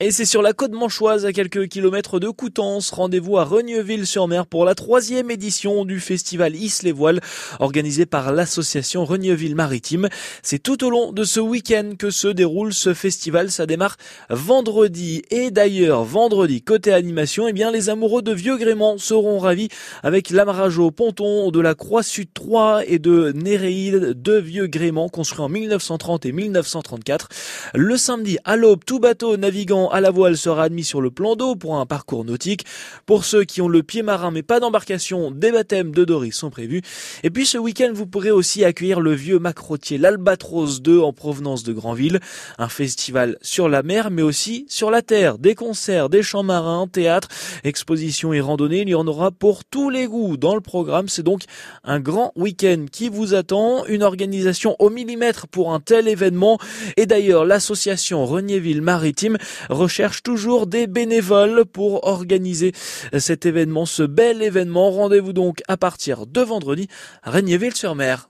Et c'est sur la côte manchoise, à quelques kilomètres de Coutances. Rendez-vous à Regneville-sur-Mer pour la troisième édition du festival Is les Voiles, organisé par l'association Regneville Maritime. C'est tout au long de ce week-end que se déroule ce festival. Ça démarre vendredi. Et d'ailleurs, vendredi, côté animation, eh bien, les amoureux de Vieux Grément seront ravis avec l'amarrage au ponton de la Croix Sud 3 et de Néréide de Vieux Grément, construit en 1930 et 1934. Le samedi, à l'aube, tout bateau navigant à la voile sera admis sur le plan d'eau pour un parcours nautique. Pour ceux qui ont le pied marin mais pas d'embarcation, des baptêmes de Doris sont prévus. Et puis ce week-end, vous pourrez aussi accueillir le vieux macrotier, l'Albatros 2 en provenance de Granville. Un festival sur la mer mais aussi sur la terre. Des concerts, des chants marins, théâtre, expositions et randonnées. Il y en aura pour tous les goûts dans le programme. C'est donc un grand week-end qui vous attend. Une organisation au millimètre pour un tel événement. Et d'ailleurs, l'association Regnierville Maritime recherche toujours des bénévoles pour organiser cet événement, ce bel événement. Rendez-vous donc à partir de vendredi à Regnéville-sur-Mer.